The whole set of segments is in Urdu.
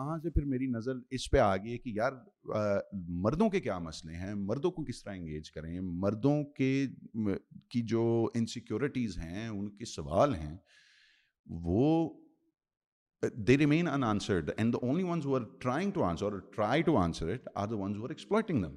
وہاں سے پھر میری نظر اس پہ آ گئی کہ یار مردوں کے کیا مسئلے ہیں مردوں کو کس طرح انگیج کریں مردوں کے کی جو انسیکیورٹیز ہیں ان کے سوال ہیں وہ they remain unanswered and the only ones who are trying to answer try to answer it are the ones who are exploiting them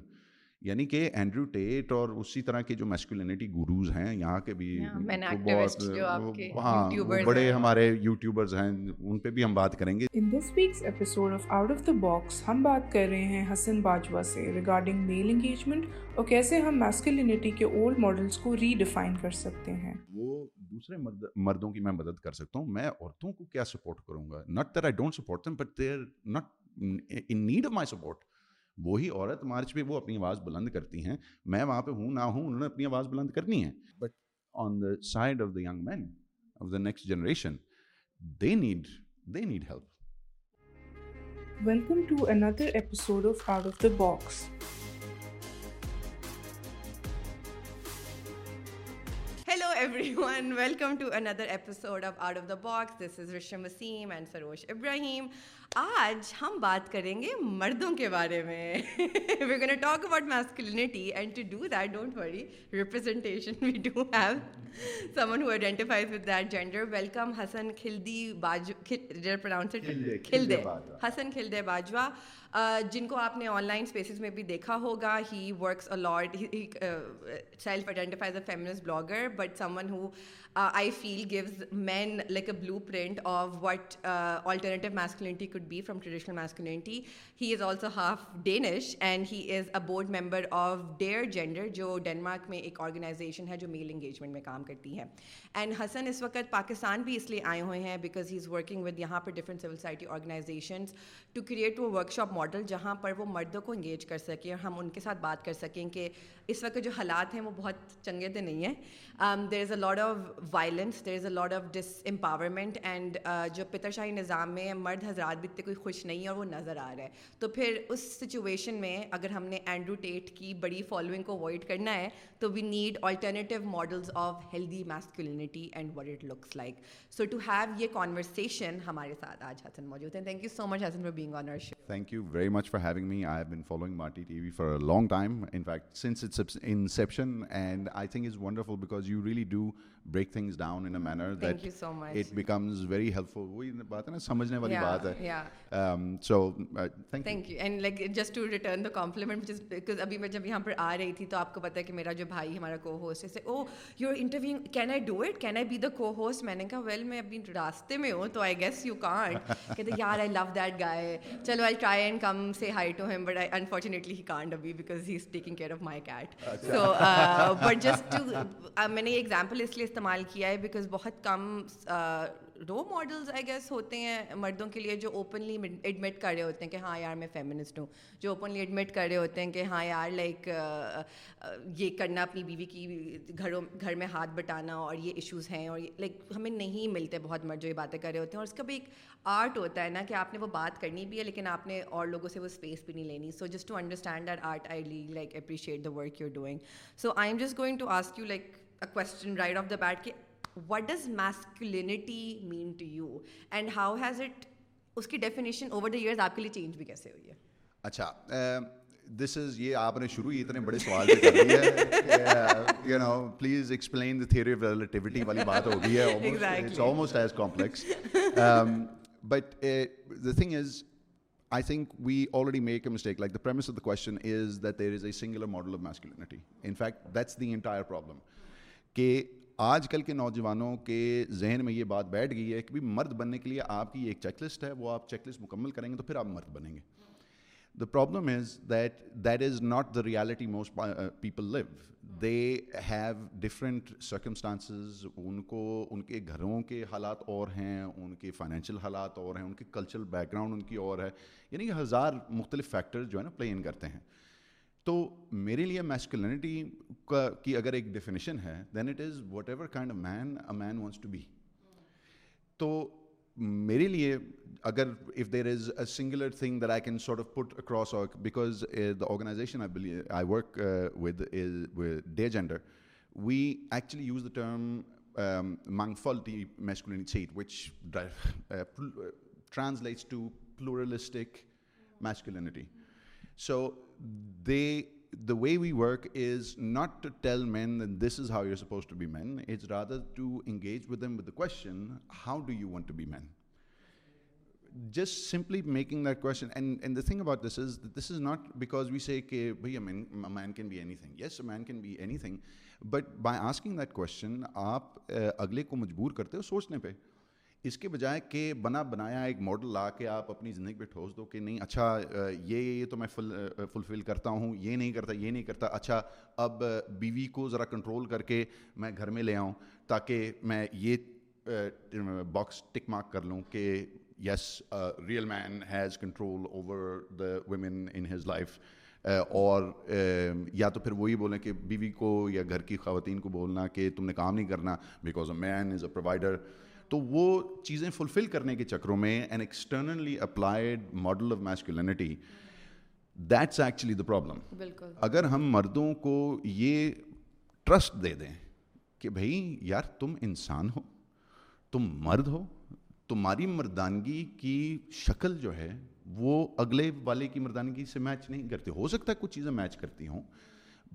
یعنی کہ اینڈریو ٹیٹ اور اسی طرح کے جو میسکولینٹی گروز ہیں یہاں کے بھی ہاں، بہت ہاں بڑے ہمارے یوٹیوبرز ہیں ان پہ بھی ہم بات کریں گے in this week's episode of out of the box ہم بات کر رہے ہیں حسن باجوہ سے ریگارڈنگ میل انگیجمنٹ اور کیسے ہم میسکولینٹی کے اولڈ ماڈلس کو ری ڈیفائن کر سکتے ہیں وہ دوسرے مرد مردوں کی میں مدد کر سکتا ہوں میں عورتوں کو کیا سپورٹ کروں گا not that I don't support them but they are not in need of my support وہی عورت مارچ پہ وہ اپنی آواز بلند کرتی ہیں میں وہاں پہ ہوں نہ ہوں انہوں نے اپنی آواز بلند کرنی ہے but on the side of the young men of the next generation they need they need help welcome to another episode of out of the box hello everyone welcome to another episode of out of the box this is Resham Wasim and Sarosh Ibrahim آج ہم بات کریں گے مردوں کے بارے میں we gonna talk about masculinity and to do that don't worry representation we do have someone who identifies with that gender welcome Hassan Khaldi Bajwa pronounced Khalde Hassan Khalde Bajwa جن کو آپ نے آن لائن اسپیسز میں بھی دیکھا ہوگا he works a lot self identifies a feminist blogger but someone who I feel gives men like a blueprint of what alternative masculinity could be from traditional masculinity he is also half Danish and he is a board member of Dare Gender جو ڈینمارک میں ایک آرگنائزیشن ہے جو میل انگیجمنٹ میں کام کرتی ہے اینڈ حسن اس وقت پاکستان بھی اس لیے آئے ہوئے ہیں because he is working with یہاں پر different civil society organisations to create وہ ورک شاپ ماڈل جہاں پر وہ مردوں کو انگیج کر سکیں اور ہم ان کے ساتھ بات کر سکیں کہ اس وقت جو حالات ہیں وہ بہت چنگے تھے نہیں ہیں there is a lot of violence there is a lot of disempowerment and جو پتر شاہی نظام میں مرد حضرات بھی اتنے کوئی خوش نہیں اور وہ نظر آ رہا ہے تو پھر اس سچویشن میں اگر ہم نے اینڈرو ٹیٹ کی بڑی فالوئنگ کو اوائڈ کرنا ہے تو we need alternative models of healthy masculinity and what it looks like so to have یہ کانورسیشن ہمارے ساتھ آج حسن موجود ہیں thank you so much Hassan for being on show thank you very much for for having me I I been following Marty T V long time in fact since and think is wonderful because you really do break things down in a manner that it becomes very helpful وہی بات ہے نا سمجھنے والی بات ہے so thank you and like just to return the compliment because ابھی میں جب یہاں پر آ رہی تھی تو آپ کو پتا ہے کہ میرا جو بھائی ہمارا کو ہوسٹ ہے او you are interview can I do it can I be the co host میں نے کہا ویل میں ابھی راستے میں ہوں تو آئی گیس یو کانٹ کہتے یار آئی لو دیٹ گائے چلو آئی try and come say hi to him but I unfortunately he can't ابھی because he is taking care of my cat so but just میں نے یہ ایگزامپل اس لیے استعمال کیا ہے بیکاز بہت کم رو ماڈلز آئی گیس ہوتے ہیں مردوں کے لیے جو اوپنلی ایڈمٹ کر رہے ہوتے ہیں کہ ہاں یار میں فیمنسٹ ہوں جو اوپنلی ایڈمٹ کر رہے ہوتے ہیں کہ ہاں یار لائک یہ کرنا اپنی بیوی کی گھروں گھر میں ہاتھ بٹانا اور یہ ایشوز ہیں اور لائک ہمیں نہیں ملتے بہت مرد جو یہ باتیں کر رہے ہوتے ہیں اور اس کا بھی ایک آرٹ ہوتا ہے نا کہ آپ نے وہ بات کرنی بھی ہے لیکن آپ نے اور لوگوں سے وہ اسپیس بھی نہیں لینی so just to understand that art I really like appreciate the work you doing so I am just going to ask you like what think we already make a like single model کہ آج کل کے نوجوانوں کے ذہن میں یہ بات بیٹھ گئی ہے کہ بھی مرد بننے کے لیے آپ کی ایک چیک لسٹ ہے وہ آپ چیک لسٹ مکمل کریں گے تو پھر آپ مرد بنیں گے the problem is that that is not the reality most people live they have different circumstances ان کو ان کے گھروں کے حالات اور ہیں ان کے فائنینشیل حالات اور ہیں ان کے کلچرل بیک گراؤنڈ ان کی اور ہے یعنی کہ ہزار مختلف فیکٹر جو ہے نا پلے ان کرتے ہیں تو میرے لیے کا کی اگر ایک ڈیفینیشن ہے then it is whatever kind a man a man wants to be تو میرے لیے اگر if there is a singular thing there I can sort of put across because the organization I work with Dare Gender we actually use the term set which translates to pluralistic masculinity so the way we work is not tell men this is how you're supposed to be man rather to engage with the question how do you want be man just simply making division thing about this is this is not because we say کہ man can be anything yes man can be anything but by asking that question آپ اگلے کو مجبور کرتے ہو سوچنے پہ اس کے بجائے کہ بنا بنایا ایک ماڈل لا کے آپ اپنی زندگی پہ ٹھوس دو کہ نہیں اچھا یہ یہ تو میں فل فلفل کرتا ہوں یہ نہیں کرتا یہ نہیں کرتا اچھا اب بیوی کو ذرا کنٹرول کر کے میں گھر میں لے آؤں تاکہ میں یہ باکس ٹک مارک کر لوں کہ yes real man has control over the women in his life اور یا تو پھر وہی بولیں کہ بیوی کو یا گھر کی خواتین کو بولنا کہ تم نے کام نہیں کرنا because a man is a provider تو وہ چیزیں فلفل کرنے کے چکروں میں an externally applied model of masculinity that's actually the problem بالکل اگر ہم مردوں کو یہ ٹرسٹ دے دیں کہ بھائی یار تم انسان ہو تم مرد ہو تمہاری مردانگی کی شکل جو ہے وہ اگلے والے کی مردانگی سے میچ نہیں کرتے ہو سکتا ہے کچھ چیزیں میچ کرتی ہوں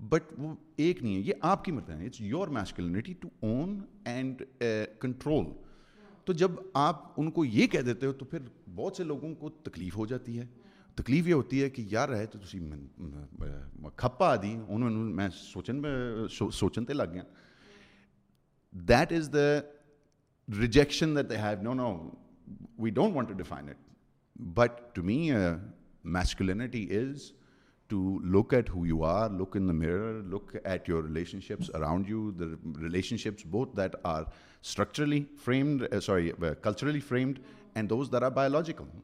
بٹ وہ ایک نہیں ہے یہ آپ کی مردانگی it's your masculinity to own and control تو جب آپ ان کو یہ کہہ دیتے ہو تو پھر بہت سے لوگوں کو تکلیف ہو جاتی ہے تکلیف یہ ہوتی ہے کہ یار رہے تو کھپا دی انہوں نے میں سوچن سوچن تے لگ گیا that is the rejection we don't want to define it but to me masculinity is to look at who you are look in mirror look at your around you relationship both that are structurally framed sorry culturally framed and those there are biological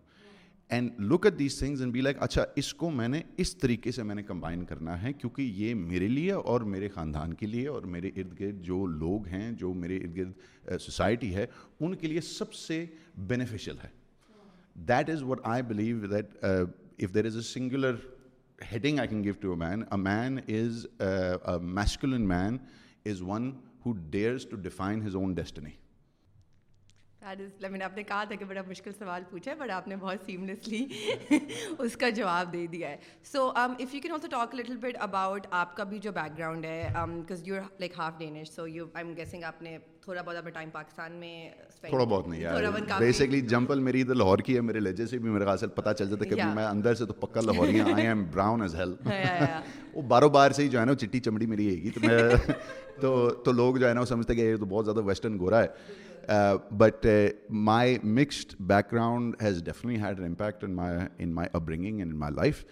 and look at these things and be like اچھا اس کو میں نے اس طریقے سے میں نے کمبائن کرنا ہے کیونکہ یہ میرے لیے اور میرے خاندان کے لیے اور میرے ارد گرد جو لوگ ہیں جو میرے ارد گرد سوسائٹی ہے ان کے لیے سب سے بینیفیشیل ہے that is what I believe that if there is a singular heading I can give to a man. A man is, uh, a masculine man is one who dares to define his own destiny. میں نے آپ نے کہا تھا کہ بڑا مشکل سوال پوچھا ہے بٹ آپ نے بہت سیملیسلی اس کا جواب دے دیا ہے so if you can also talk little bit about آپ کا بھی جو بیک گراؤنڈ ہے because you like half Danish so you I am guessing آپ نے تھوڑا بہت اپنا ٹائم پاکستان میں تھوڑا بہت نہیں یار بیسکلی جمپل میری ادھر لاہور کی ہے میرے لہجے سے بھی میرے خاص پتہ چل جاتا ہے کہ میں اندر سے تو پکا لاہور ہی I am brown as hell وہ بارو بار سے ہی جو ہے نا چٹی چمڑی میری ہے گی تو میں تو تو لوگ جو ہے نا وہ سمجھتے کہ یہ تو بہت زیادہ ویسٹرن گورا ہے but my mixed background has an impact my life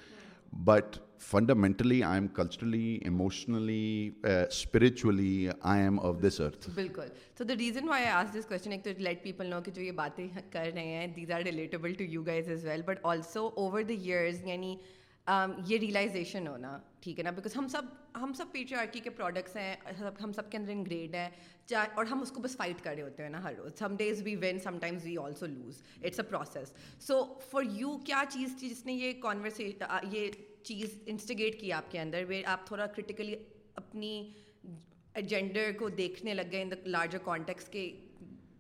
but fundamentally spiritually جو یہ باتیں کر رہے ہیں Um, یہ ریئلائزیشن ہونا ٹھیک ہے نا بیکاز ہم سب ہم سب پیچھے کے پروڈکٹس ہیں ہم سب کے اندر انگریڈ ہیں چاہے اور ہم اس کو بس فائٹ کر رہے ہوتے ہیں نا ہر روز some days we win sometimes we also lose it's a process so for you کیا چیز تھی جس نے یہ کانورس یہ چیز انسٹیگیٹ کی آپ کے اندر وہ آپ تھوڑا کرٹیکلی اپنی ایجنڈر کو دیکھنے لگ گئے ان دا لارجر کانٹیکس کے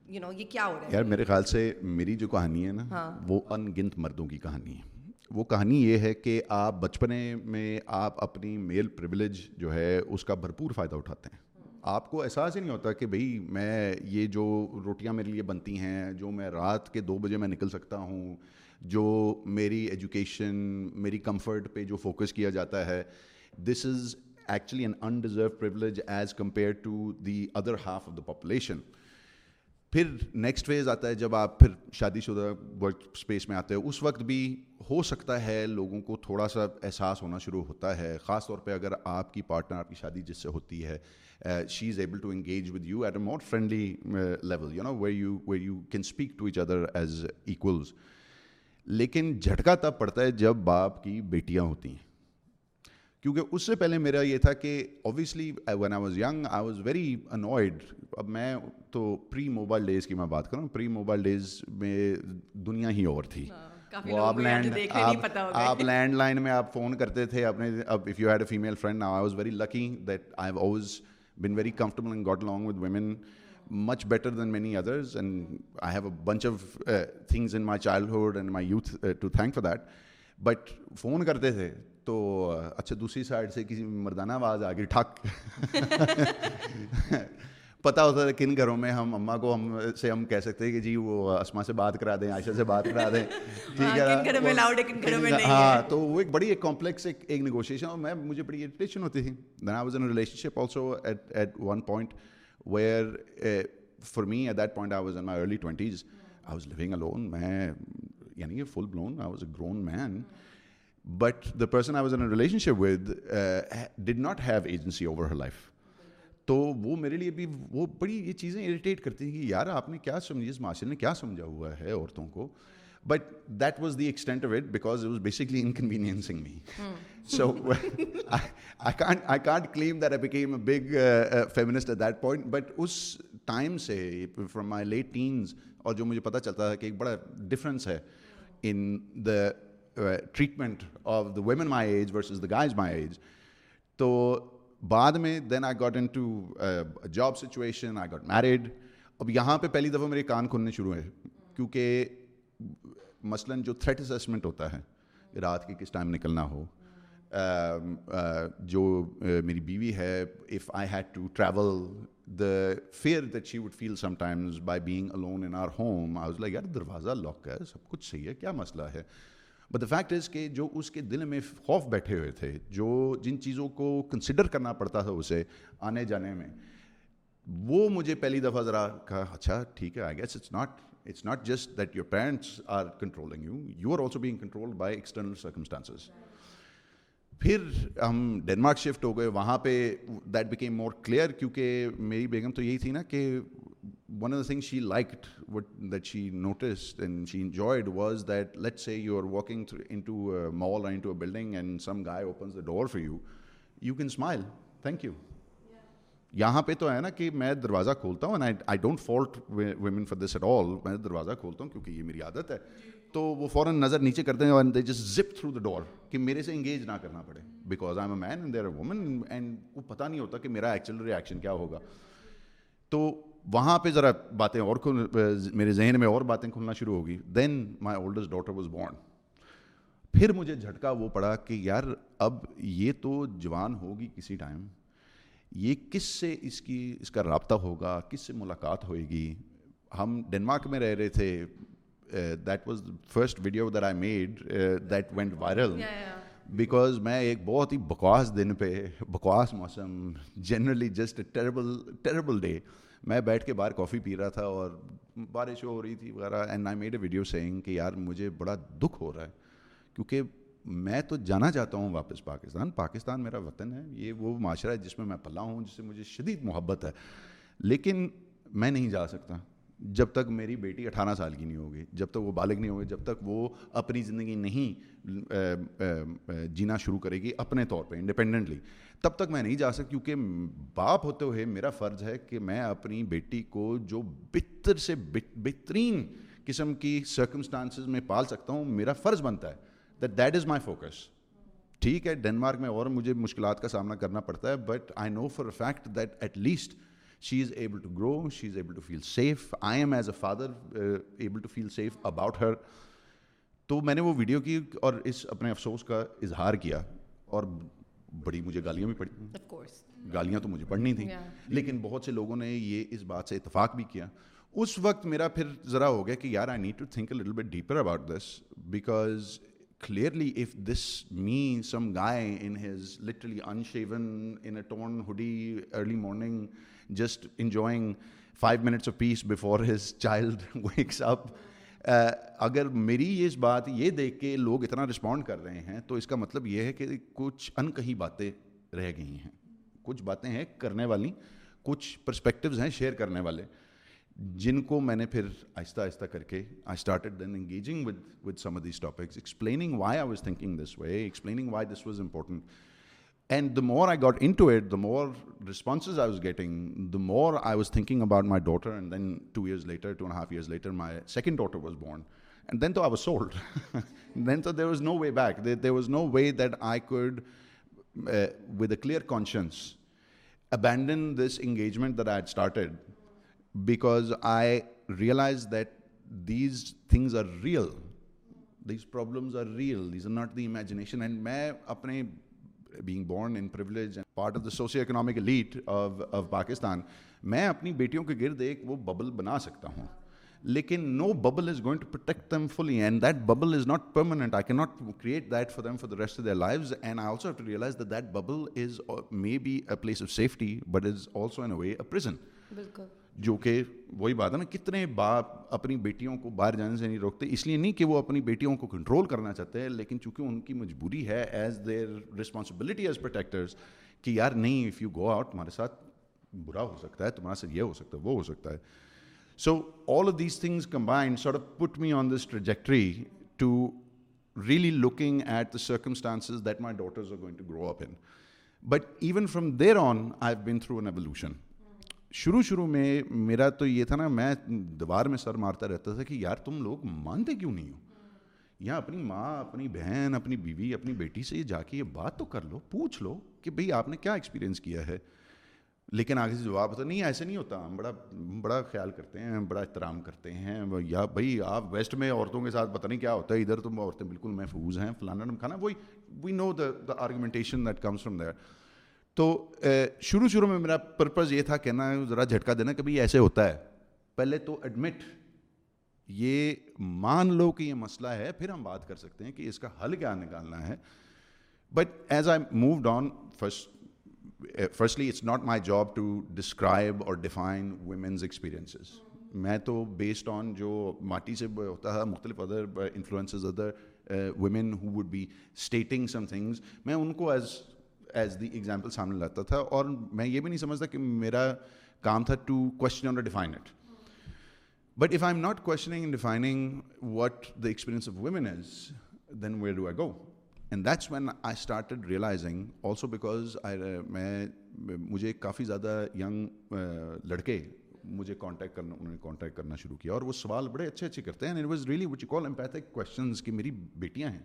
یو نو یہ کیا ہو رہا ہے یار میرے خیال سے میری جو کہانی ہے نا ہاں. وہ ان گنت مردوں کی کہانی ہے وہ کہانی یہ ہے کہ آپ بچپنے میں آپ اپنی میل پریولیج جو ہے اس کا بھرپور فائدہ اٹھاتے ہیں آپ کو احساس ہی نہیں ہوتا کہ بھئی میں یہ جو روٹیاں میرے لیے بنتی ہیں جو میں رات کے دو بجے میں نکل سکتا ہوں جو میری ایجوکیشن میری کمفرٹ پہ جو فوکس کیا جاتا ہے this is actually an undeserved privilege as compare to the other half of the population پھر نیکسٹ فیز آتا ہے جب آپ پھر شادی شدہ ورک اسپیس میں آتے ہیں اس وقت بھی ہو سکتا ہے لوگوں کو تھوڑا سا احساس ہونا شروع ہوتا ہے خاص طور پہ اگر آپ کی پارٹنر آپ کی شادی جس سے ہوتی ہے she is able to engage with you at a more friendly level you know way you way you can speak to each other as equals لیکن جھٹکا تب پڑتا ہے جب باپ کی بیٹیاں ہوتی ہیں کیونکہ اس سے پہلے میرا یہ تھا کہ when I was young I was very annoyed اب میں تو پری موبائل ڈیز کی میں بات کروں پری موبائل ڈیز میں دنیا ہی اور تھی ہاں، وہ آپ لینڈ آپ آپ لینڈ لائن میں آپ فون کرتے تھے اپنے اب if you had a female friend I was very lucky that I have always been very comfortable and long with women much better than many others and I have a bunch of things in my childhood and my youth to thank for that but phone کرتے تھے تو اچھا دوسری سائڈ سے کسی مردانہ آواز آ گئی ٹھک پتہ ہوتا تھا کن گھروں میں ہم اماں کو ہم سے ہم کہہ سکتے ہیں کہ جی وہ اسما سے بات کرا دیں عائشہ سے بات کرا دیں ٹھیک ہاں، ہے ہاں تو وہ ایک بڑی ایک کمپلیکس ایک ایک نیگوشیشن اور میں مجھے بڑی اریٹیشن ہوتی تھی then I was in relationship also at at one point where for me at that point I was in my early twenties I was living alone میں یعنی full blown I was a grown man but the personship we'd not have agency over life تو وہ میرے لیے بھی وہ بڑی یہ چیزیں اریٹیٹ کرتی ہیں کہ یار آپ نے کیا سمجھی اس معاشرے نے کیا سمجھا ہوا ہے عورتوں کو but that was the extent of it because it was basically inconveniencing me so I can't claim that I became a big feminist at that point but us time سے فرام مائی لیٹ ٹینز اور جو مجھے پتہ چلتا تھا کہ ایک بڑا ڈفرینس ہے in the treatment of the women my age versus the guys my age تو بعد میں then I got into job situation I got married اب یہاں پہ پہلی دفعہ میرے کان کھلنے شروع ہوئے کیونکہ مثلاً جو تھریٹ اسسمنٹ ہوتا ہے رات کے کس ٹائم نکلنا ہو um, uh, جو uh, میری بیوی ہے if I had to travel the fear that she would feel sometimes alone in our home I like یار دروازہ لاک ہے سب کچھ صحیح ہے کیا مسئلہ ہے بٹ دا فیکٹ از کہ جو اس کے دل میں خوف بیٹھے ہوئے تھے جو جن چیزوں کو کنسیڈر کرنا پڑتا تھا اسے آنے جانے میں وہ مجھے پہلی دفعہ ذرا کہا اچھا ٹھیک ہے I guess it's not it's not just that your parents are controlling you you are also being control by external circumstances پھر ہم ڈینمارک شفٹ ہو گئے وہاں پہ دیٹ بیکیم مور کلیئر کیونکہ میری بیگم تو یہی تھی نا کہ one thing she like what that she notices and she enjoy door for you you can smile thank you یہاں پہ تو ہے نا کہ میں دروازہ کھولتا ہوں and I don't fault women for this at all میں دروازہ کھولتا ہوں کیونکہ یہ میری عادت ہے تو وہ فوراً نظر نیچے کرتے ہیں they just zip through the door کہ میرے سے انگیج نہ کرنا پڑے because I a man there a woman and وہ پتہ نہیں ہوتا کہ میرا ایکچوئل ریئیکشن کیا ہوگا تو وہاں پہ ذرا باتیں اور کھل میرے ذہن میں اور باتیں کھلنا شروع ہوگی then my oldest daughter was born پھر مجھے جھٹکا وہ پڑا کہ یار اب یہ تو جوان ہوگی کسی ٹائم یہ کس سے اس کی اس کا رابطہ ہوگا کس سے ملاقات ہوئے گی ہم ڈنمارک میں رہ رہے تھے that was first video there I made that went viral because میں ایک بہت ہی بکواس دن پہ بکواس موسم generally just a terrible day میں بیٹھ کے باہر کافی پی رہا تھا اور بارش ہو رہی تھی وغیرہ and I made a video saying کہ یار مجھے بڑا دکھ ہو رہا ہے کیونکہ میں تو جانا چاہتا ہوں واپس پاکستان پاکستان میرا وطن ہے یہ وہ معاشرہ ہے جس میں میں پلا ہوں جس سے مجھے شدید محبت ہے لیکن میں نہیں جا سکتا جب تک میری بیٹی اٹھارہ سال کی نہیں ہوگی جب تک وہ بالغ نہیں ہوگی جب تک وہ اپنی زندگی نہیں جینا شروع کرے گی اپنے طور پہ انڈیپینڈنٹلی تب تک میں نہیں جا سکتا کیونکہ باپ ہوتے ہوئے میرا فرض ہے کہ میں اپنی بیٹی کو جو بہتر سے بہترین قسم کی سرکمسٹانسز میں پال سکتا ہوں میرا فرض بنتا ہے دیٹ از مائی فوکس ٹھیک ہے ڈنمارک میں اور مجھے مشکلات کا سامنا کرنا پڑتا ہے but I know for fact that at least she is able to grow she is able to feel safe I am as a father able to feel safe about her تو میں نے وہ ویڈیو کی اور اس اپنے افسوس کا اظہار کیا اور بڑی مجھے گالیاں بھی پڑی گالیاں تو مجھے پڑھنی تھیں لیکن بہت سے لوگوں نے یہ اس بات سے اتفاق بھی کیا اس وقت میرا پھر ذرا ہو گیا کہ یار I need to think a little bit deeper about this because clearly if this me some guy in his literally unshaven in in a tone early morning early morning just enjoying five minutes of peace before his child goings اگر میری اس بات یہ دیکھ کے لوگ اتنا رسپونڈ کر رہے ہیں تو اس کا مطلب یہ ہے کہ کچھ ان کہی باتیں رہ گئی ہیں کچھ باتیں ہیں کرنے والی کچھ پرسپیکٹیوز ہیں شیئر کرنے والے جن کو میں نے پھر آہستہ آہستہ کر کے I started then engaging with with some these topics explaining why I was thinking this way explaining why this was important and the more I got into it the more responses I was getting the more I was thinking about my daughter and then two years later two and half years later my second daughter was born and then تو آئی واز سولڈ دین تو there was no way back there was no way that I could with a clear conscience abandon this engagement that I started because I realise that these things are real these problems are real these are not the imagination and میں اپنے being born in privilege part of the socio economic lead of Pakistan میں اپنی بیٹیوں کے گرد ایک وہ ببل بنا سکتا ہوں لیکن no bubble is going to protect them fully and that bubble is not permanent I key not create that for them for the rest of their life and I also to realise that bubble is maybe a place of safety but is also an a way a prison بالکل جو کہ وہی بات ہے نا کتنے باپ اپنی بیٹیوں کو باہر جانے سے نہیں روکتے اس لیے نہیں کہ وہ اپنی بیٹیوں کو کنٹرول کرنا چاہتے ہیں لیکن چونکہ ان کی مجبوری ہے as their responsibility as protectors کہ یار نہیں اف یو گو آؤٹ تمہارے ساتھ برا ہو سکتا ہے تمہارے ساتھ یہ ہو سکتا ہے وہ ہو سکتا ہے so all of these things combined sort of put me on this trajectory to really looking at the circumstances that my daughters are going to grow up in but even from there on I through an evolution شروع شروع میں میرا تو یہ تھا نا میں دیوار میں سر مارتا رہتا تھا کہ یار تم لوگ مانتے کیوں نہیں ہو یا اپنی ماں اپنی بہن اپنی بیوی اپنی بیٹی سے جا کے یہ بات تو کر لو پوچھ لو کہ بھئی آپ نے کیا ایکسپیرینس کیا ہے لیکن آگے سے جواب ہوتا نہیں ایسے نہیں ہوتا ہم بڑا بڑا خیال کرتے ہیں بڑا احترام کرتے ہیں یا بھائی آپ ویسٹ میں عورتوں کے ساتھ پتہ نہیں کیا ہوتا ہے ادھر تو عورتیں بالکل محفوظ ہیں فلانا نمکھانا وہی we know the the argumentation that comes from that تو شروع شروع میں میرا پرپز یہ تھا کہنا ذرا جھٹکا دینا کہ بھائی ایسے ہوتا ہے پہلے تو ایڈمٹ یہ مان لو کہ یہ مسئلہ ہے پھر ہم بات کر سکتے ہیں کہ اس کا حل کیا نکالنا ہے but as I move on first firstly it's not my job to describe اور ڈیفائن ویمنز ایکسپیرینسز میں تو بیسڈ آن جو ماٹی سے ہوتا تھا مختلف other influences other women who would be stating some things میں ان کو ایز ایز دی ایگزامپل سامنے لاتا تھا اور میں یہ بھی نہیں سمجھتا کہ میرا کام تھا to question define it but if I am not questioning defining what the experience of women is then where do I go and that's when I started realising also because میں مجھے کافی زیادہ ینگ uh, لڑکے مجھے کانٹیکٹ کرنا انہوں نے کانٹیکٹ کرنا شروع کیا اور وہ سوال بڑے اچھے اچھے کرتے ہیں and it was call empathic questions کہ میری بیٹیاں ہیں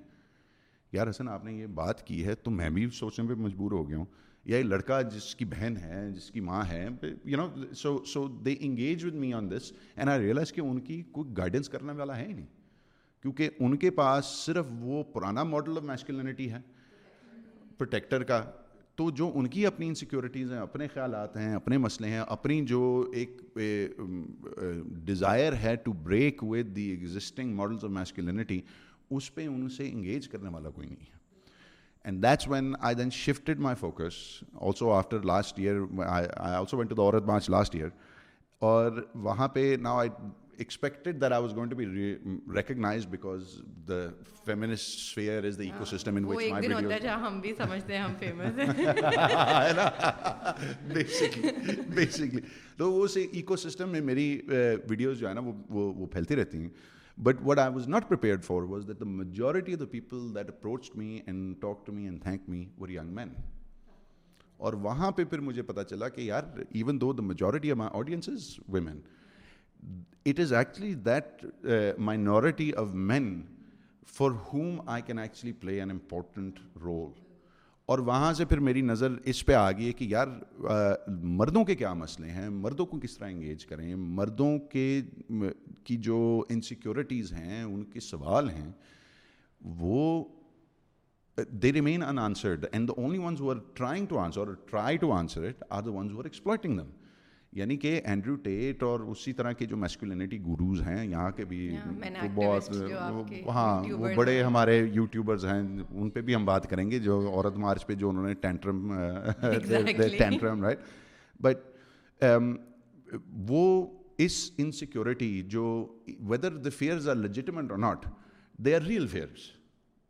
یار حسن آپ نے یہ بات کی ہے تو میں بھی سوچنے پہ مجبور ہو گیا ہوں یا یہ لڑکا جس کی بہن ہے جس کی ماں ہے you know so so they engage with me on this and I realise کہ ان کی کوئی گائیڈنس کرنے والا ہے ہی نہیں کیونکہ ان کے پاس صرف وہ پرانا ماڈل آف میسکلینٹی ہے پروٹیکٹر کا تو جو ان کی اپنی انسیکیورٹیز ہیں اپنے خیالات ہیں اپنے مسئلے ہیں اپنی جو ایک ڈیزائر ہے to break with the exciting models of masculinity اس پہ ان سے انگیج کرنے والا کوئی نہیں ہے and that's when I then shifted my focus also after last year I also went to the Aurat March last year اور وہاں پہ now I expected that I was going to be recognise because the feminist fair is the ecosystem in which my video ہم بھی سمجھتے ہیں ہم فیمس ہیں بیسیکلی بیسیکلی تو وہ اس ایکو سسٹم میں میری ویڈیوز eh, جو ہے نا وہ وہ پھیلتی رہتی ہیں but what I was not prepared for was that the majority of the people that approach me and talk to me and thank me were young men اور وہاں پہ پھر مجھے پتا چلا کہ یار even though the majority of my audience is women it is actually that minority of men for whom I can actually play an important role اور وہاں سے پھر میری نظر اس پہ آ گئی ہے کہ یار مردوں کے کیا مسئلے ہیں مردوں کو کس طرح انگیج کریں مردوں کے کی جو انسیکیورٹیز ہیں ان کے سوال ہیں وہ they remain unanswered and the only ones who are trying to answer or try to answer it are the ones who are exploiting them یعنی کہ اینڈریو ٹیٹ اور اسی طرح کے جو میسکولینٹی گروز ہیں یہاں کے بھی ہاں، بہت ہاں وہ بڑے ہمارے یوٹیوبرز ہیں ان پہ بھی ہم بات کریں گے جو عورت مارچ پہ جو انہوں نے ٹینٹرم ٹینٹرم رائٹ بٹ وہ اس انسیکیورٹی جو whether the fears are legitimate or not they are real fears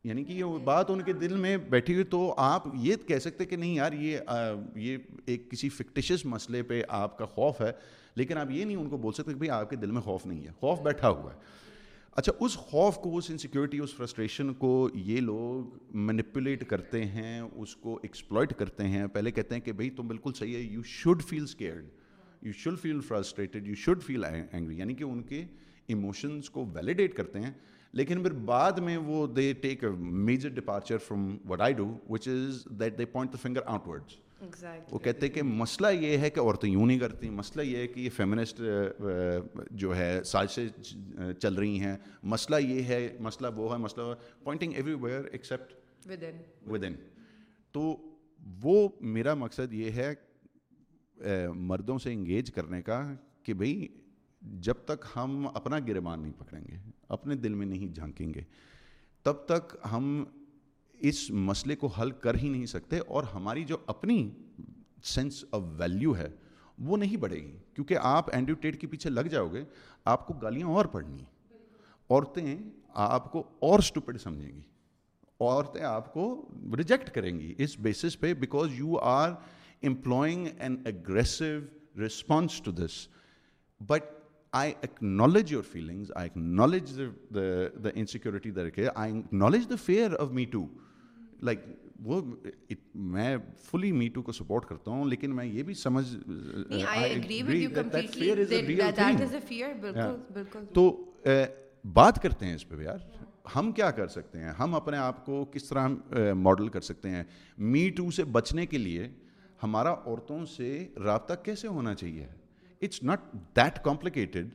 یعنی کہ یہ بات ان کے دل میں بیٹھی ہوئی تو آپ یہ کہہ سکتے کہ نہیں یار یہ یہ ایک کسی فکٹیشس مسئلے پہ آپ کا خوف ہے لیکن آپ یہ نہیں ان کو بول سکتے کہ بھائی آپ کے دل میں خوف نہیں ہے خوف بیٹھا ہوا ہے اچھا اس خوف کو اس انسیکیورٹی اس فرسٹریشن کو یہ لوگ مینپولیٹ کرتے ہیں اس کو ایکسپلائٹ کرتے ہیں پہلے کہتے ہیں کہ بھائی تم بالکل صحیح ہے you should feel scared you should feel frustrated you should feel angry یعنی کہ ان کے ایموشنس کو ویلیڈیٹ کرتے ہیں لیکن پھر بعد میں وہ they take a major departure from what I do which is that they point the finger outwards وہ کہتے ہیں کہ مسئلہ یہ ہے کہ عورتیں یوں نہیں کرتی مسئلہ یہ ہے کہ یہ فیمنسٹ جو ہے سازشیں چل رہی ہیں مسئلہ یہ ہے مسئلہ وہ ہے مسئلہ pointing everywhere except within تو وہ میرا مقصد یہ ہے مردوں سے انگیج کرنے کا کہ بھائی جب تک ہم اپنا گرمان نہیں پکڑیں گے اپنے دل میں نہیں جھانکیں گے تب تک ہم اس مسئلے کو حل کر ہی نہیں سکتے اور ہماری جو اپنی سینس آف ویلیو ہے وہ نہیں بڑھے گی کیونکہ آپ ٹیٹ کے پیچھے لگ جاؤ گے آپ کو گالیاں اور پڑھنی عورتیں آپ کو اور اسٹوپڈ سمجھیں گی عورتیں آپ کو ریجیکٹ کریں گی اس بیسس پہ because you are employing an aggressive response to this but I acknowledge your feelings I knowledge insecurity there acknowledge the fear of me too like وہ میں فلی می ٹو کو سپورٹ کرتا ہوں لیکن میں یہ بھی سمجھ تو بات کرتے ہیں اس پہ یار ہم کیا کر سکتے ہیں ہم اپنے آپ کو کس طرح ماڈل کر سکتے ہیں می ٹو سے بچنے کے لیے ہمارا عورتوں سے رابطہ کیسے ہونا چاہیے اٹس ناٹ دیٹ کمپلیکیٹڈ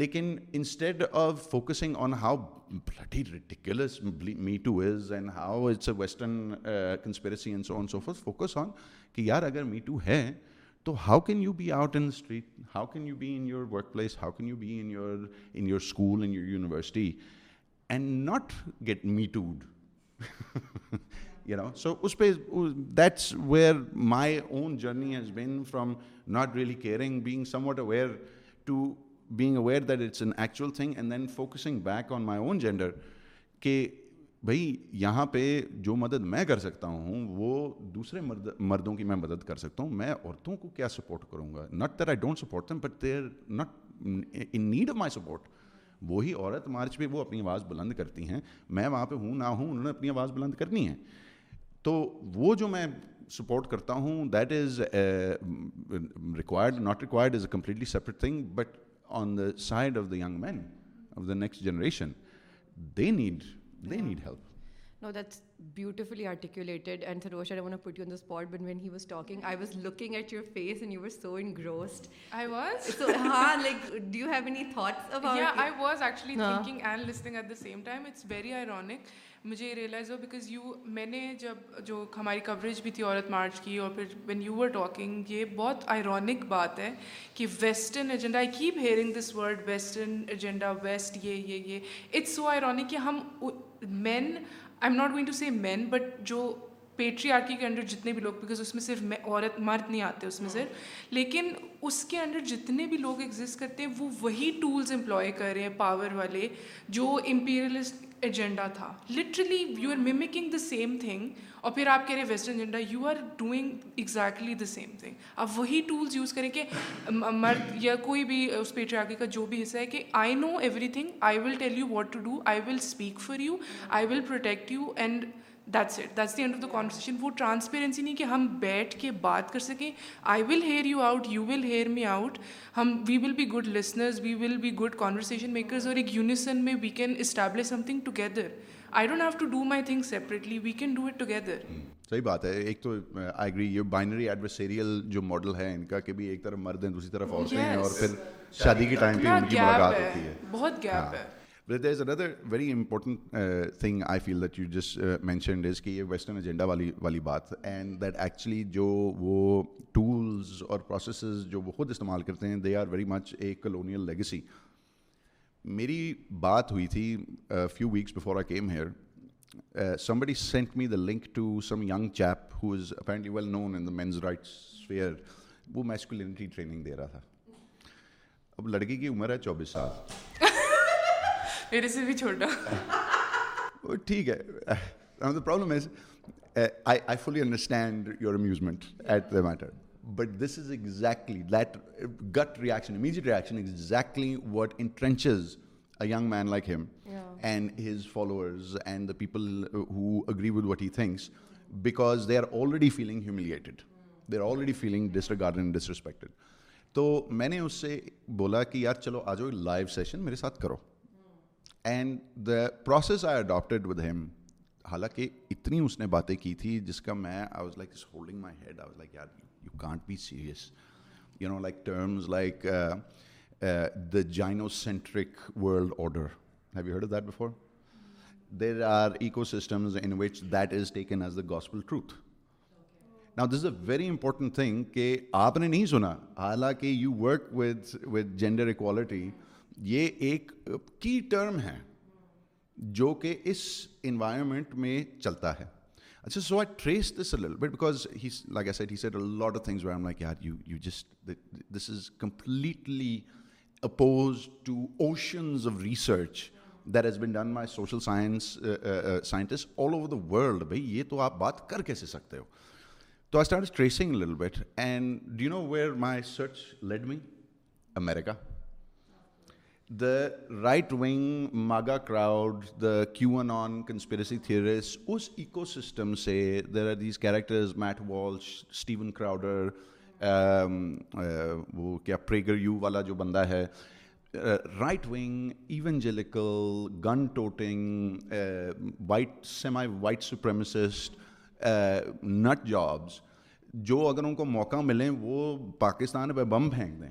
لیکن instead of focusing on how bloody ridiculous me too is and how it's a western conspiracy and focus on کہ یار اگر می ٹو ہے تو how can you be out in street how can you be in your workplace how can you be in your in your school in your university and not get me too so اس پہ that's where my own journey has been from not really caring being somewhat aware to being aware that it's an actual thing and then focusing back on my own gender کہ بھائی یہاں پہ جو مدد میں کر سکتا ہوں وہ دوسرے مرد مردوں کی میں مدد کر سکتا ہوں میں عورتوں کو کیا سپورٹ کروں گا not that I don't support them but they are not in need of my support وہی عورت مارچ پہ وہ اپنی آواز بلند کرتی ہیں میں وہاں پہ ہوں نہ ہوں انہوں نے اپنی آواز بلند کرنی ہے تو وہ جو میں سپورٹ کرتا ہوں that is required not required is a completely separate thing but on the side of the young men of the next generation they need they need help no that's beautifully articulated and sir Roshan put you in the spot but when he was talking I was looking at your face and you were so engrossed I was so ہاں like do you have any thoughts I was actually thinking and listening at the same time it's very ironic مجھے یہ ریئلائز ہو بیکاز یو میں نے جب جو ہماری کوریج بھی تھی عورت مارچ کی اور پھر وین یو ور ٹاکنگ یہ بہت آئرونک بات ہے کہ western agenda I keep hearing this word western agenda west یہ یہ یہ اٹس سو آئرونک کہ ہم مین I am not going to say men but جو پیٹری آرکی کے انڈر جتنے بھی لوگ بیکاز اس میں صرف عورت مرد نہیں آتے اس میں صرف لیکن اس کے انڈر جتنے بھی لوگ ایگزسٹ کرتے ہیں وہ وہی ٹولس امپلائی کر رہے ہیں پاور والے جو امپیریلسٹ ایجنڈا تھا literally you are mimicking the same thing اور پھر آپ کہہ رہے ہیں western agenda you are doing exactly the same thing آپ وہی ٹولس یوز کریں کہ مرد یا کوئی بھی اس پیٹری کا جو بھی حصہ ہے کہ I know everything I will tell you what to do I will speak for you I will protect you and that's it that's the end of the conversation وہ ٹرانسپیرنسی نہیں کہ ہم بیٹھ کے بات کر سکیں I will hear you out you will hear me out ہم we will be good listeners we will be good conversation makers اور ایک یونیسن میں we can establish something together I don't have to do my thing separately we can do it together صحیح بات ہے ایک تو آئی اگری یہ بائنری ایڈورسیریل جو ماڈل ہے ان کا کہ بھی ایک طرف مرد ہیں دوسری طرف عورتیں ہیں اور پھر شادی کے ٹائم پہ ان کی ملاقات ہوتی ہے بہت گیپ ہاں. ہے but there is another very important thing I feel that you just کہ یہ ویسٹرن ایجنڈا والی والی بات اینڈ دیٹ ایکچولی جو وہ ٹولز اور پروسیسز جو وہ خود استعمال کرتے ہیں they are very much a colonial legacy میری بات ہوئی تھی few weeks before I came here somebody sent me the link to some young chap who is apparently well known in the men's rights sphere وہ میسکولینٹی ٹریننگ دے رہا تھا اب لڑکی کی عمر ہے چوبیس سال میرے سے بھی چھوٹا ٹھیک ہے understand your amusement at the matter but this is exactly that gut reaction immediate reaction exactly what young men like him and his the people who agree with what he thinks because they are already feeling humiliated they are already feeling فیلنگارڈن disrespected تو میں نے اس سے بولا کہ یار چلو آ جاؤ لائیو سیشن میرے ساتھ کرو and the process I adapted with him حالانکہ اتنی اس نے باتیں کی تھی جس کا میں I was like holding my head I was like یار you can't be serious you know like terms like the gynocentric world order have you heard that before there are ecosystems in which that is taken as the gospel truth now this is a very important thing کہ آپ نے نہیں سنا حالانکہ you work with with gender equality یہ ایک کی ٹرم ہے جو کہ اس انوائرمنٹ میں چلتا ہے اچھا so I traced this but because like I said he lot of things this is completely opposed to oceans of research that has been done my social science scientists all over the world بھائی یہ تو آپ بات کر کیسے سکتے ہو تو I start tracing it and the no where my search lead me America the right wing MAGA crowd the QAnon conspiracy theories us ecosystem سے there are these characters Matt Walsh Steven Crowder وہ کیا پریگر یو والا جو بندہ ہے right wing evangelical gun toting white سیمائی white supremacist nut jobs جو اگر ان کو موقع ملیں وہ پاکستان پہ بم پھینک دیں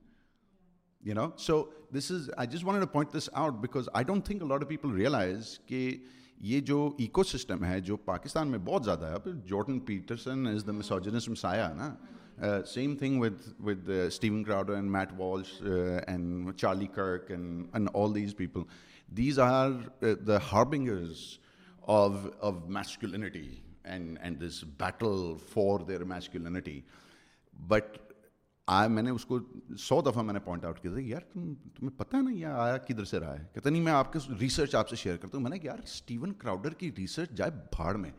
you know so this is I just want point this out because I don't think lot of people realise کہ یہ جو ایکو سسٹم ہے جو پاکستان میں بہت زیادہ ہے جارٹن پیٹرسن از دا مساجنس مسایا نا same thing with with Steven Crowder and Matt Walsh and Charlie Kirk and and all these people these are the harbingers of of masculinity and and this battle for their masculinity but آیا میں نے اس کو سو دفعہ میں نے پوائنٹ آؤٹ کیا تھا کہ یار تم تمہیں پتہ ہے نا یہ آیا کدھر سے رہا ہے کہتا نہیں میں آپ کے ریسرچ آپ سے شیئر کرتا ہوں میں نے یار اسٹیون کراؤڈر کی ریسرچ جائے بھاڑ میں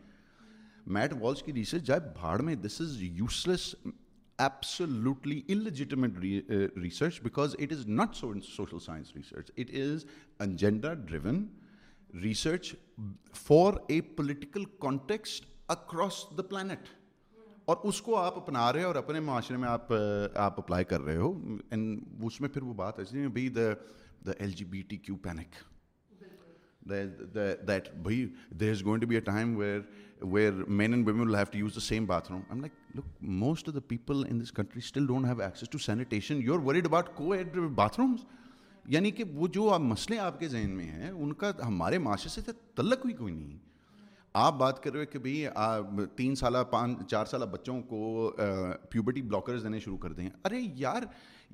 میٹ والس کی ریسرچ جائے بھاڑ میں this is useless absolutely illegitimate research because not so not social science research it is agenda driven research for a political context across the planet اور اس کو آپ اپنا رہے ہیں اور اپنے معاشرے میں آپ آپ اپلائی کر رہے ہو اینڈ اس میں پھر وہ بات ایسی بھائی the the L G B T Q panic that بھائی there is going to be a time where where men and women will have to use the same bathroom am like look most of the people in this country still don't have access to sanitation you are worried about coed bathrooms یعنی کہ وہ جو مسئلے آپ کے ذہن میں ہیں ان کا ہمارے معاشرے سے تعلق ہوئی کوئی نہیں آپ بات کر رہے ہو کہ بھائی تین سالہ پانچ چار سالہ بچوں کو پیوبرٹی بلاکرز دینے شروع کر دیں ارے یار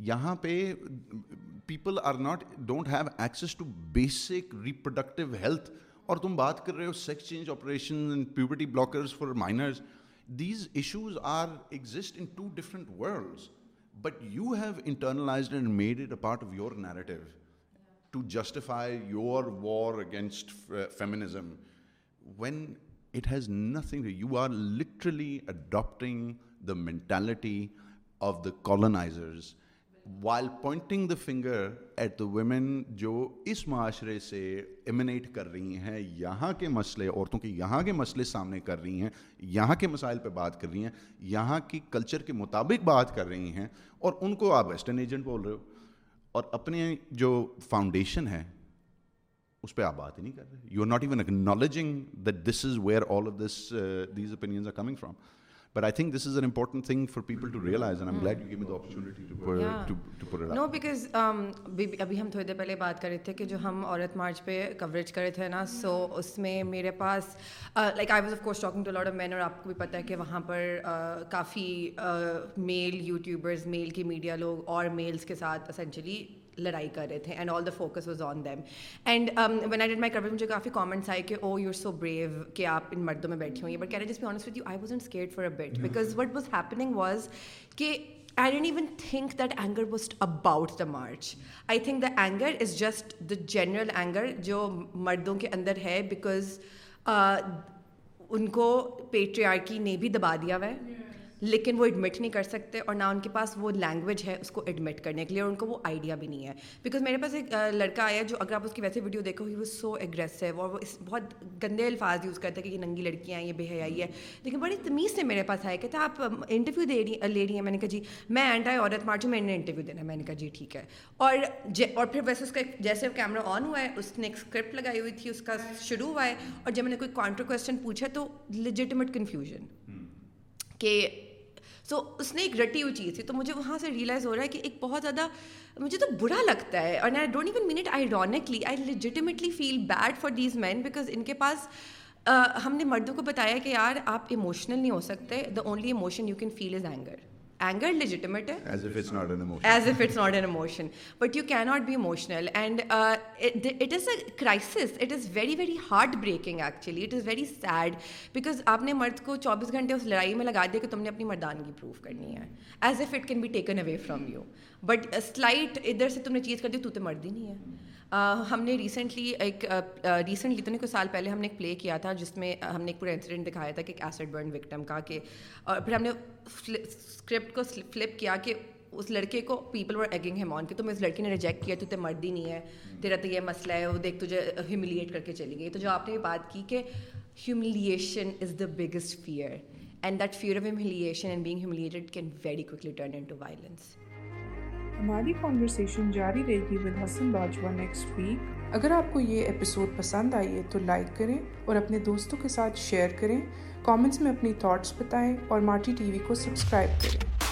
یہاں پہ people are not don't have access to basic reproductive health اور تم بات کر رہے ہو sex change operation puberty blockers for minors these issues are exist in two different worlds but you have internalised and made it a part of your narrative to justify your war against feminism when it has nothing you are literally adapting the mentality of the colonisers while pointing the finger at the women جو اس معاشرے سے امینیٹ کر رہی ہیں یہاں کے مسئلے عورتوں کے یہاں کے مسئلے سامنے کر رہی ہیں یہاں کے مسائل پہ بات کر رہی ہیں یہاں کی کلچر کے مطابق بات کر رہی ہیں اور ان کو آپ ویسٹرن ایجنٹ بول رہے ہو اور اپنے جو فاؤنڈیشن ہے اس پہ آپ بات ہی نہیں کر رہے you are not even acknowledging that this is where all of this these opinions are coming from but I think this is an important thing for people to realise and glad you give me the opportunity no because ابھی ہم تھوڑی دیر پہلے بات کر رہے تھے کہ جو ہم عورت مارچ پہ کوریج کرے تھے نا سو اس میں میرے پاس like I was of course talking to lot of men اور آپ کو بھی پتا ہے کہ وہاں پر کافی میل یوٹیوبرز میل کی میڈیا لوگ اور میلس کے ساتھ اسینچلی لڑائی کر رہے تھے and all the focus was on them and when I did my cover مجھے کافی کامنٹس آئے کہ او یو سو بریو کہ آپ ان مردوں میں بیٹھی ہوں ہیں بٹ جس with you I was care for a bit because what was happening was کہ I and even think that anger was about the March I think the anger is just the general anger جو مردوں کے اندر ہے بیکاز uh, ان کو پیٹریارکی نے بھی دبا دیا ہوا ہے لیکن وہ ایڈمٹ نہیں کر سکتے اور نہ ان کے پاس وہ لینگویج ہے اس کو ایڈمٹ کرنے کے لیے اور ان کو وہ آئیڈیا بھی نہیں ہے بیکاز میرے پاس ایک لڑکا آیا جو اگر آپ اس کی ویسے ویڈیو دیکھو ہی وہ سو اگریسو اور وہ اس بہت گندے الفاظ یوز کرتے ہیں کہ یہ ننگی لڑکیاں ہیں یہ بے حیائی ہے لیکن بڑی تمیز سے میرے پاس آیا کہتے ہیں آپ انٹرویو دے رہی لے رہی ہیں میں نے کہا جی میں اینڈ آئی عورت مارچ میں نے انٹرویو دینا میں نے کہا جی ٹھیک ہے اور اور پھر ویسے اس کا جیسے وہ کیمرہ آن ہوا ہے اس نے ایک اسکرپٹ لگائی ہوئی تھی اس کا شروع ہوا ہے اور جب میں نے کوئی کانٹر کوشچن پوچھا تو لجٹمٹ کنفیوژن کہ سو اس نے ایک رٹی ہوئی چیز تھی تو مجھے وہاں سے ریئلائز ہو رہا ہے کہ ایک بہت زیادہ مجھے تو برا لگتا ہے اور مین it I I ultimately feel bad for these men because ان کے پاس ہم نے مردوں کو بتایا کہ یار آپ ایموشنل نہیں ہو سکتے the only emotion you can feel is anger anger legitimate as if it's not an emotion but you can not be emotional and it is a crisis it is very very hard breaking actually it is very sad because آپ نے مرد کو چوبیس گھنٹے اس لڑائی میں لگا دیا کہ تم نے اپنی مردانگی پروو کرنی ہے as if it can be taken away from you but slight ادھر سے تم نے چیز کر دی تو مرد ہی نہیں ہے ہم نے ریسنٹلی ایک ریسنٹلی اتنے کچھ سال پہلے ہم نے ایک پلے کیا تھا جس میں ہم نے ایک پورا انسیڈنٹ دکھایا تھا کہ ایک ایسڈ برن وکٹم کا کہ اور پھر ہم نے اسکرپٹ کو فلپ کیا کہ اس لڑکے کو پیپل اور ایگنگ ہیم مون کے تم اس لڑکی نے ریجیکٹ کیا تو مرد ہی نہیں ہے تیرا تو یہ مسئلہ ہے وہ دیکھ تجھے ہیوملیٹ کر کے چلی گئی تو جو آپ نے یہ بات کی کہ humiliation is the biggest fear and that fear of humiliation and being humiliated can very quickly turn into violence ہماری کانورسیشن جاری رہے گی with Hassan Bajwa next week اگر آپ کو یہ ایپیسوڈ پسند آئی ہے تو لائک کریں اور اپنے دوستوں کے ساتھ شیئر کریں کامنٹس میں اپنی تھاٹس بتائیں اور مارٹی ٹی وی کو سبسکرائب کریں